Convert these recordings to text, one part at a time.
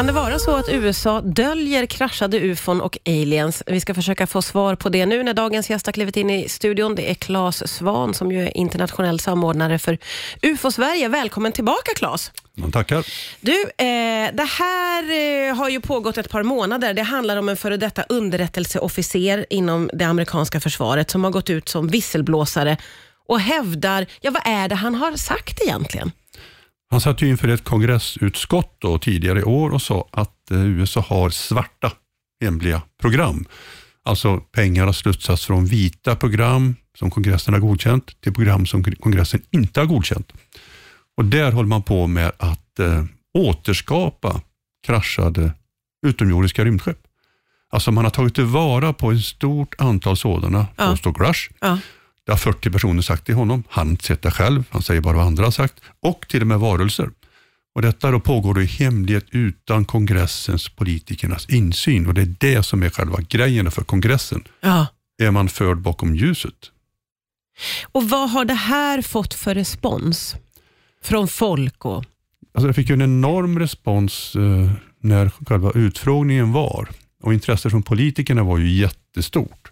Kan det vara så att USA döljer kraschade ufon och aliens? Vi ska försöka få svar på det nu när dagens gäst har klivit in i studion. Det är Claes Svan som ju är internationell samordnare för UFO Sverige. Välkommen tillbaka Claes. Man tackar. Du, eh, det här eh, har ju pågått ett par månader. Det handlar om en före detta underrättelseofficer inom det amerikanska försvaret som har gått ut som visselblåsare och hävdar, ja vad är det han har sagt egentligen? Han satt ju inför ett kongressutskott då, tidigare i år och sa att eh, USA har svarta hemliga program. Alltså pengar har slussats från vita program som kongressen har godkänt till program som kongressen inte har godkänt. Och Där håller man på med att eh, återskapa kraschade utomjordiska rymdskepp. Alltså man har tagit tillvara på ett stort antal sådana, ja. påstår Grush. Ja. Det har 40 personer sagt till honom. Han har inte sett det själv, han säger bara vad andra har sagt. Och till och med varelser. Och detta då pågår i hemlighet utan kongressens politikernas insyn och det är det som är själva grejen för kongressen. Ja. Är man förd bakom ljuset. Och Vad har det här fått för respons från folk? Och... Alltså det fick ju en enorm respons eh, när själva utfrågningen var och intresset från politikerna var ju jättestort.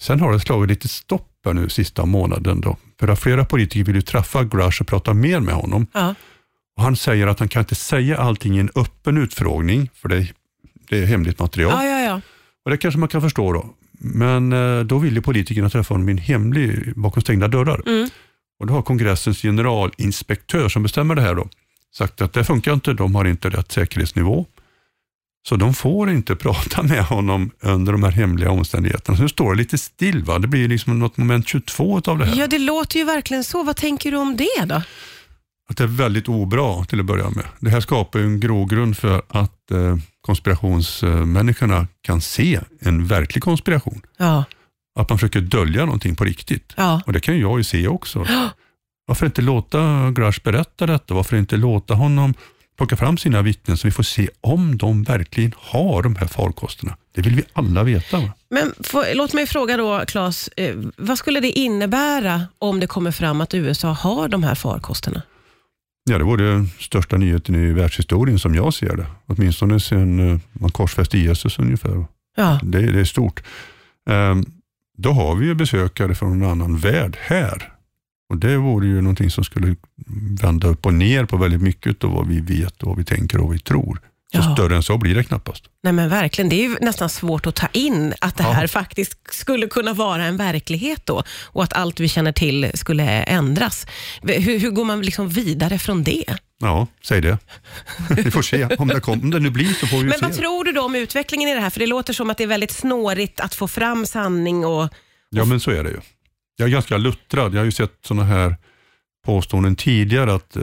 Sen har det slagit lite stopp här nu sista månaden. Då. För att flera politiker vill ju träffa Grush och prata mer med honom. Ja. Och han säger att han kan inte säga allting i en öppen utfrågning, för det, det är hemligt material. Ja, ja, ja. Och Det kanske man kan förstå då. Men eh, då vill ju politikerna träffa honom i en hemlig, bakom stängda dörrar. Mm. Och Då har kongressens generalinspektör som bestämmer det här då, sagt att det funkar inte, de har inte rätt säkerhetsnivå. Så de får inte prata med honom under de här hemliga omständigheterna. Så nu står det lite still. Va? Det blir liksom något moment 22 av det här. Ja, det låter ju verkligen så. Vad tänker du om det då? Att det är väldigt obra till att börja med. Det här skapar en grogrund för att eh, konspirationsmänniskorna kan se en verklig konspiration. Ja. Att man försöker dölja någonting på riktigt. Ja. Och Det kan jag ju se också. Varför inte låta Grush berätta detta? Varför inte låta honom plocka fram sina vittnen så vi får se om de verkligen har de här farkosterna. Det vill vi alla veta. Va? Men för, låt mig fråga då, Claes, eh, vad skulle det innebära om det kommer fram att USA har de här farkosterna? Ja, det vore den största nyheten i världshistorien som jag ser det. Åtminstone sedan eh, man korsfäste Jesus ungefär. Ja. Det, det är stort. Um, då har vi ju besökare från en annan värld här och Det vore ju någonting som skulle vända upp och ner på väldigt mycket av vad vi vet, och vad vi tänker och vad vi tror. Så ja. större än så blir det knappast. Nej men Verkligen, det är ju nästan svårt att ta in att det här faktiskt skulle kunna vara en verklighet då och att allt vi känner till skulle ändras. Hur, hur går man liksom vidare från det? Ja, säg det. Vi får se om det, kom, om det nu blir så får vi Men se. vad tror du då om utvecklingen i det här? För det låter som att det är väldigt snårigt att få fram sanning och... och... Ja men så är det ju jag är ganska luttrad. Jag har ju sett sådana här påståenden tidigare. Att, eh,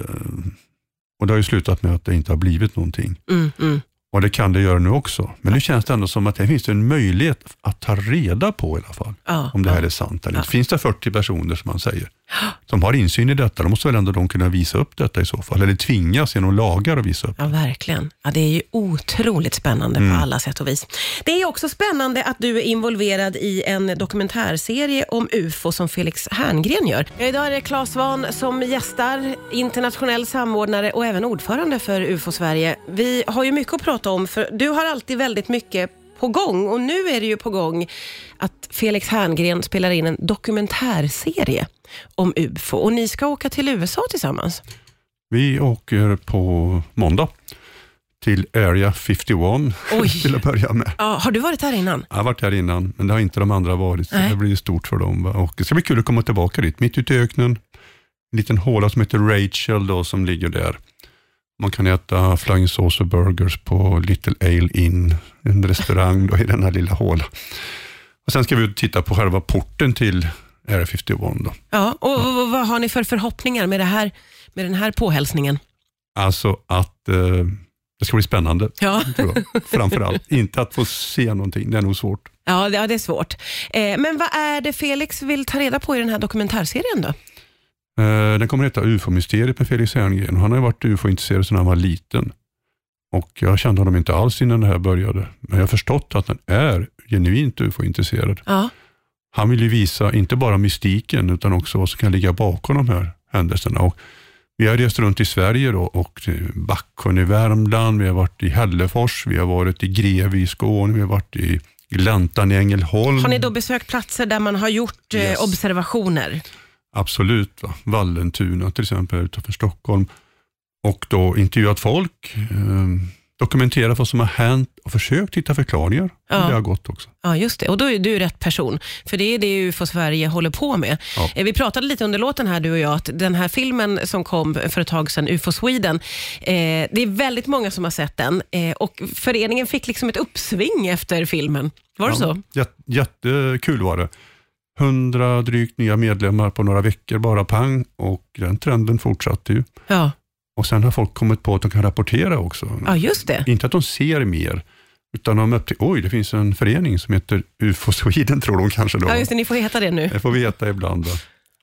och Det har ju slutat med att det inte har blivit någonting. Mm, mm. Och Det kan det göra nu också. Men nu känns det ändå som att det finns en möjlighet att ta reda på i alla fall. Ja, om det här ja. är sant eller inte. Finns det 40 personer som man säger, som har insyn i detta, då måste väl ändå de kunna visa upp detta i så fall. Eller tvingas genom lagar att visa upp. Ja, verkligen. Ja, det är ju otroligt spännande mm. på alla sätt och vis. Det är också spännande att du är involverad i en dokumentärserie om UFO som Felix Herngren gör. Idag är det Claes Svahn som gästar, internationell samordnare och även ordförande för UFO Sverige. Vi har ju mycket att prata om, för du har alltid väldigt mycket på gång och nu är det ju på gång att Felix Herngren spelar in en dokumentärserie om UFO och ni ska åka till USA tillsammans. Vi åker på måndag till Area 51 Oj. till att börja med. Ja, har du varit här innan? Jag har varit här innan, men det har inte de andra varit. Så det blir stort för dem. Och det ska bli kul att komma tillbaka dit, mitt ute i öknen. En liten håla som heter Rachel då, som ligger där. Man kan äta flying saucer burgers på Little Ale Inn, en restaurang då, i den här lilla hålan. Och sen ska vi titta på själva porten till Area 51. Då. Ja, och ja. vad har ni för förhoppningar med, det här, med den här påhälsningen? Alltså att eh, det ska bli spännande, ja. tror jag. Framförallt. Inte att få se någonting, det är nog svårt. Ja, det är svårt. Eh, men vad är det Felix vill ta reda på i den här dokumentärserien då? Eh, den kommer att heta UFO-mysteriet med Felix Herngren. Han har varit UFO-intresserad sedan han var liten. Och Jag kände honom inte alls innan det här började. Men jag har förstått att han är genuint UFO-intresserad. Ja. Han vill ju visa inte bara mystiken utan också vad som kan ligga bakom de här händelserna. Och Vi har rest runt i Sverige då, och Backsjön i Värmland, vi har varit i Hällefors, vi har varit i Greve i Skåne, vi har varit i Gläntan i Ängelholm. Har ni då besökt platser där man har gjort eh, Yes. observationer? Absolut. Va? Vallentuna till exempel utanför Stockholm. Och då intervjuat folk, eh, dokumenterat vad som har hänt och försökt hitta förklaringar. Ja. Det har gått också. Ja, just det. Och då är du rätt person, för det är det UFO Sverige håller på med. Ja. Eh, Vi pratade lite under låten här, du och jag, att den här filmen som kom för ett tag sedan, UFO Sweden, eh, det är väldigt många som har sett den eh, och föreningen fick liksom ett uppsving efter filmen. Var det så? Jät, jättekul var det. 100 drygt nya medlemmar på några veckor, bara pang. Och den trenden fortsatte ju. Ja, Och sen har folk kommit på att de kan rapportera också. ja just det. Inte att de ser mer, utan de upptäcker, oj, det finns en förening som heter UFO Sweden, tror de kanske då. Ja, just det. Ni får heta det nu. Det får vi veta ibland. Då.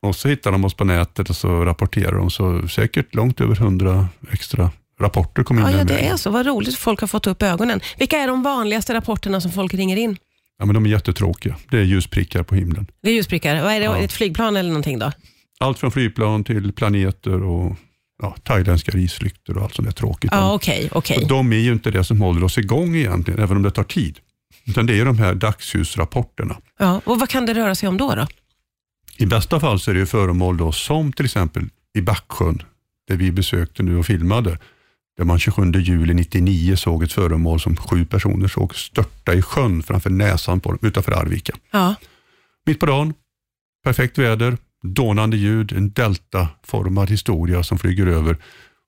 Och så hittar de oss på nätet och så rapporterar de. Så säkert långt över 100 extra rapporter kom in. Ja, ja, det är så. Vad roligt folk har fått upp ögonen. Vilka är de vanligaste rapporterna som folk ringer in? Ja, men de är jättetråkiga. Det är ljusprickar på himlen. Det är ljusprickar. Vad är det? Ja. Ett flygplan eller någonting då? Allt från flygplan till planeter och ja, thailändska rislyktor och allt sånt där tråkigt. Ja, okej. Och de är ju inte det som håller oss igång egentligen, även om det tar tid. Utan det är de här dagsljusrapporterna. Ja, och vad kan det röra sig om då? då? I bästa fall så är det föremål då, som till exempel i Backsjön, där vi besökte nu och filmade, där man 27 juli 99 såg ett föremål som sju personer såg störta i sjön framför näsan på dem, utanför Arvika. Ja, Mitt på dagen, perfekt väder, dånande ljud, en deltaformad historia som flyger över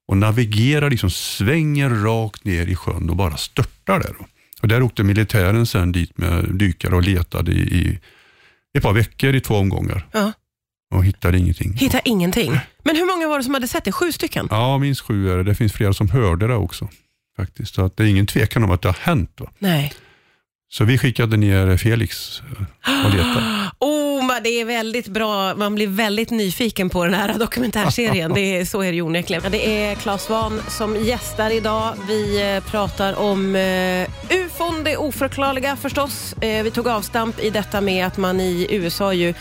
och navigerar, liksom svänger rakt ner i sjön och bara störtar där. Och där åkte militären sen dit med dykare och letade i, i ett par veckor i två omgångar ja. Och hittade ingenting. Hittar ingenting. Men hur många var det som hade sett det? Sju stycken? Ja, minst sju är det. Det finns flera som hörde det också. faktiskt. Så att det är ingen tvekan om att det har hänt. Va? Nej. Så vi skickade ner Felix eh, och letade. Oh, det är väldigt bra. Man blir väldigt nyfiken på den här dokumentärserien. Det är, så är det ju onekligen. Det är Claes Svahn som gästar idag. Vi eh, pratar om eh, från det oförklarliga förstås. Eh, vi tog avstamp i detta med att man i USA ju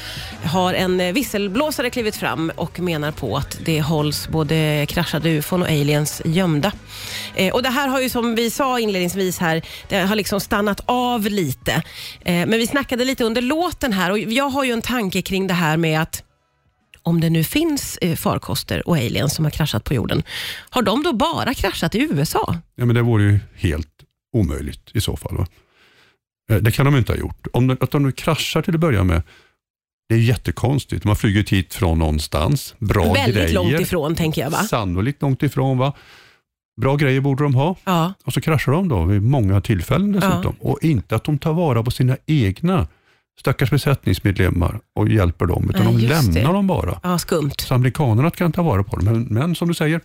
har en eh, visselblåsare klivit fram och menar på att det hålls både kraschade ufon och aliens gömda. Eh, och Det här har ju som vi sa inledningsvis här, det har liksom stannat av lite. Men vi snackade lite under låten här och jag har ju en tanke kring det här med att om det nu finns farkoster och aliens som har kraschat på jorden, har de då bara kraschat i USA? Ja, men det vore ju helt omöjligt i så fall. Va? Eh, Det kan de inte ha gjort. Om de, att de nu kraschar till att börja med, det är jättekonstigt. De har flugit hit från någonstans. Bra Väldigt grejer. långt ifrån, tänker jag. va? Sannolikt långt ifrån. va? Bra grejer borde de ha. Ja, Och så kraschar de då vid många tillfällen dessutom. Och inte att de tar vara på sina egna stackars besättningsmedlemmar och hjälper dem, utan Nej, de lämnar det. dem bara. ja skumt. Så amerikanerna kan ta vara på dem. Men, men som du säger,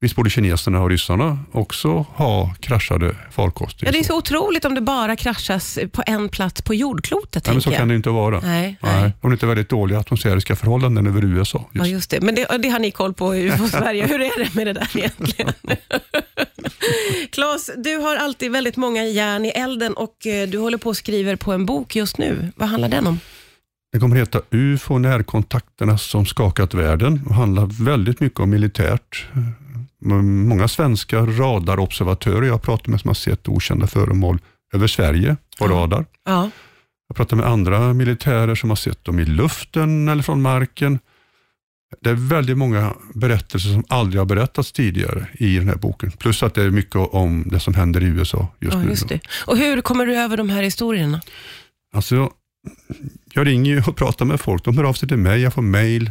visst borde kineserna och ryssarna också ha kraschade farkoster. Ja, det är så otroligt om det bara kraschas på en plats på jordklotet, Ja, men så tänker kan jag. det inte vara. Nej, nej. Nej, om det inte är väldigt dåliga atmosfäriska förhållanden över USA. Ja, Just. just det. Men det, det har ni koll på i Sverige. Hur är det med det där egentligen? Claes, du har alltid väldigt många järn i elden och eh, du håller på och skriver på en bok just nu. Vad handlar den om? Det kommer heta UFO, närkontakterna som skakat världen och handlar väldigt mycket om militärt. Många svenska radarobservatörer jag har pratat med som har sett okända föremål över Sverige på Ja. radar. Ja. Jag pratar med andra militärer som har sett dem i luften eller från marken. Det är väldigt många berättelser som aldrig har berättats tidigare i den här boken. Plus att det är mycket om det som händer i USA just ja, nu. just. Och hur kommer du över de här historierna? Alltså, jag, ringer och pratar med folk. De hör av sig till mig, jag får mail.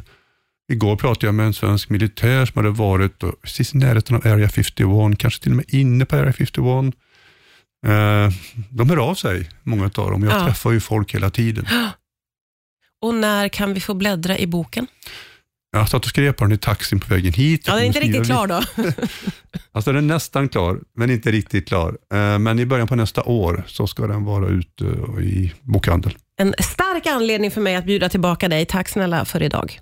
Igår pratade jag med en svensk militär som hade varit precis i närheten av Area 51, kanske till och med inne på Area 51. Eh, de hör av sig, många av dem. Jag Ja. träffar ju folk hela tiden. Och när kan vi få bläddra i boken? Jag satt och skrev på den i taxin på vägen hit. Ja, den är inte riktigt klar då. Alltså den är nästan klar, men inte riktigt klar. Eh, Men i början på nästa år så ska den vara ute i bokhandel. En stark anledning för mig att bjuda tillbaka dig. Tack snälla för idag.